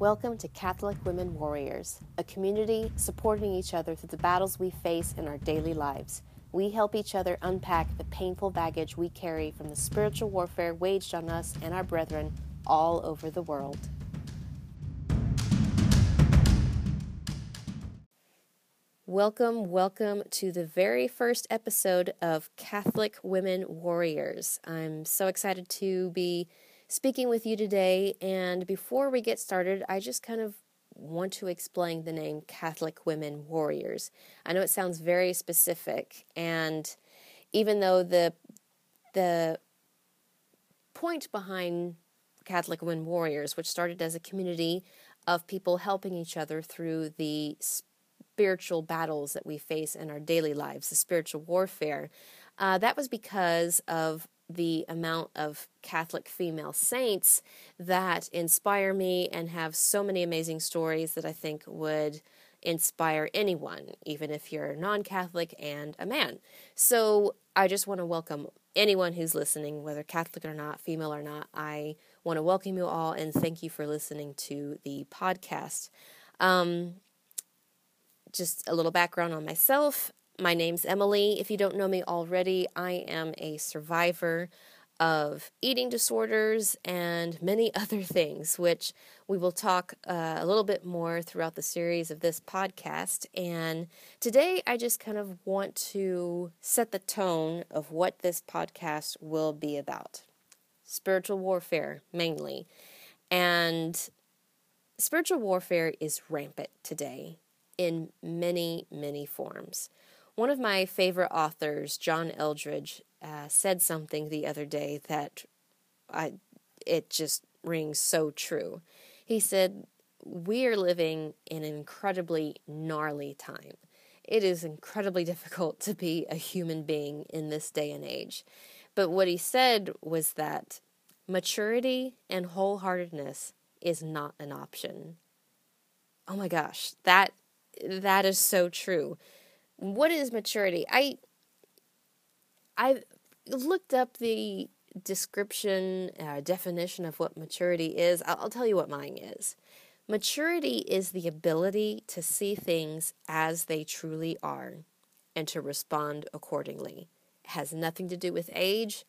Welcome to Catholic Women Warriors, a community supporting each other through the battles we face in our daily lives. We help each other unpack the painful baggage we carry from the spiritual warfare waged on us and our brethren all over the world. Welcome, welcome to the very first episode of Catholic Women Warriors. I'm so excited to be speaking with you today. And before we get started, I just kind of want to explain the name Catholic Women Warriors. I know it sounds very specific, and even though the the point behind Catholic Women Warriors, which started as a community of people helping each other through the spiritual battles that we face in our daily lives, the spiritual warfare, uh, that was because of the amount of Catholic female saints that inspire me and have so many amazing stories that I think would inspire anyone, even if you're non Catholic and a man. So I just want to welcome anyone who's listening, whether Catholic or not, female or not. I want to welcome you all and thank you for listening to the podcast. Um, just a little background on myself. My name's Emily. If you don't know me already, I am a survivor of eating disorders and many other things, which we will talk uh, a little bit more throughout the series of this podcast. And today, I just kind of want to set the tone of what this podcast will be about spiritual warfare, mainly. And spiritual warfare is rampant today in many, many forms. One of my favorite authors, John Eldredge, uh, said something the other day that I, it just rings so true. He said, We are living in an incredibly gnarly time. It is incredibly difficult to be a human being in this day and age. But what he said was that maturity and wholeheartedness is not an option. Oh my gosh, that that is so true what is maturity? I I looked up the description uh, definition of what maturity is. I'll, I'll tell you what mine is. Maturity is the ability to see things as they truly are and to respond accordingly. It has nothing to do with age.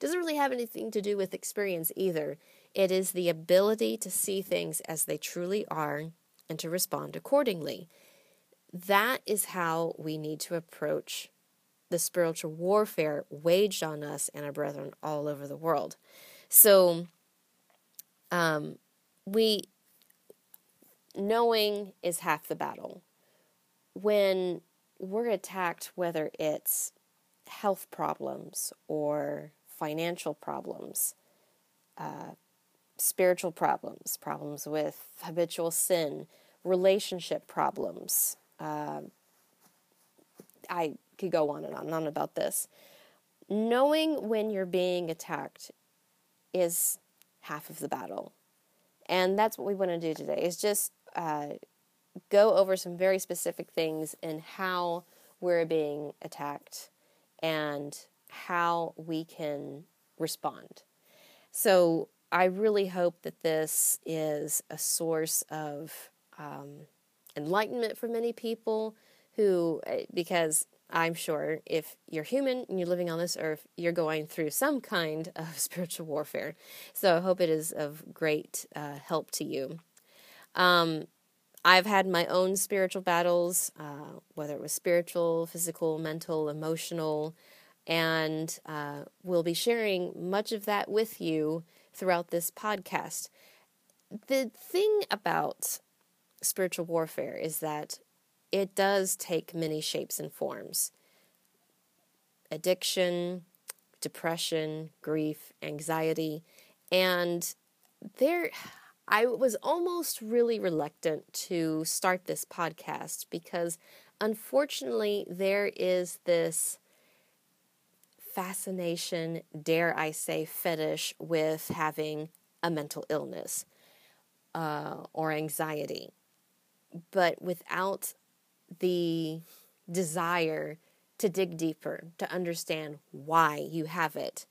Doesn't really have anything to do with experience either. It is the ability to see things as they truly are and to respond accordingly that is how we need to approach the spiritual warfare waged on us and our brethren all over the world. So, um, we knowing is half the battle. When we're attacked, whether it's health problems or financial problems, uh, spiritual problems, problems with habitual sin, relationship problems, uh, I could go on and on and on about this. Knowing when you're being attacked is half of the battle. And that's what we want to do today is just uh, go over some very specific things in how we're being attacked and how we can respond. So I really hope that this is a source of um, enlightenment for many people who, eh, because I'm sure if you're human and you're living on this earth, you're going through some kind of spiritual warfare. So I hope it is of great uh, help to you. Um, I've had my own spiritual battles, uh, whether it was spiritual, physical, mental, emotional, and uh, we'll be sharing much of that with you throughout this podcast. The thing about spiritual warfare is that it does take many shapes and forms. Addiction, depression, grief, anxiety, and there I was almost really reluctant to start this podcast because unfortunately there is this fascination, dare I say, fetish with having a mental illness uh, or anxiety but without the desire to dig deeper, to understand why you have it.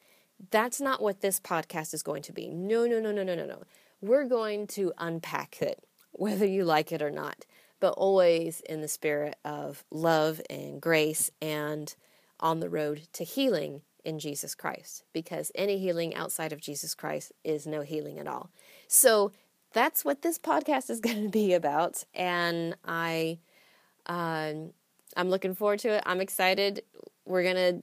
That's not what this podcast is going to be. No, no, no, no, no, no, no. we're going to unpack it, whether you like it or not, but always in the spirit of love and grace and on the road to healing in Jesus Christ, because any healing outside of Jesus Christ is no healing at all. So that's what this podcast is going to be about, and I, um, I'm looking forward to it. I'm excited. We're gonna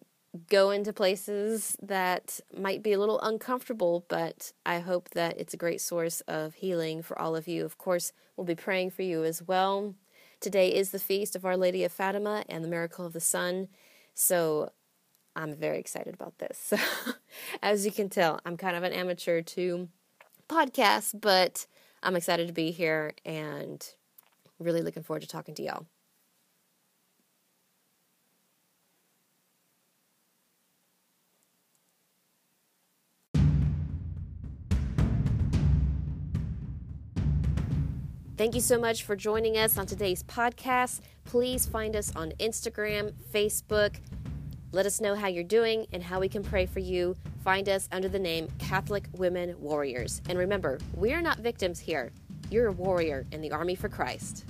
go into places that might be a little uncomfortable, but I hope that it's a great source of healing for all of you. Of course, we'll be praying for you as well. Today is the feast of Our Lady of Fatima and the Miracle of the Sun. So I'm very excited about this. As you can tell, I'm kind of an amateur to podcasts, but I'm excited to be here and really looking forward to talking to y'all. Thank you so much for joining us on today's podcast. Please find us on Instagram, Facebook. Let us know how you're doing and how we can pray for you. Find us under the name Catholic Women Warriors. And remember, we are not victims here. You're a warrior in the Army for Christ.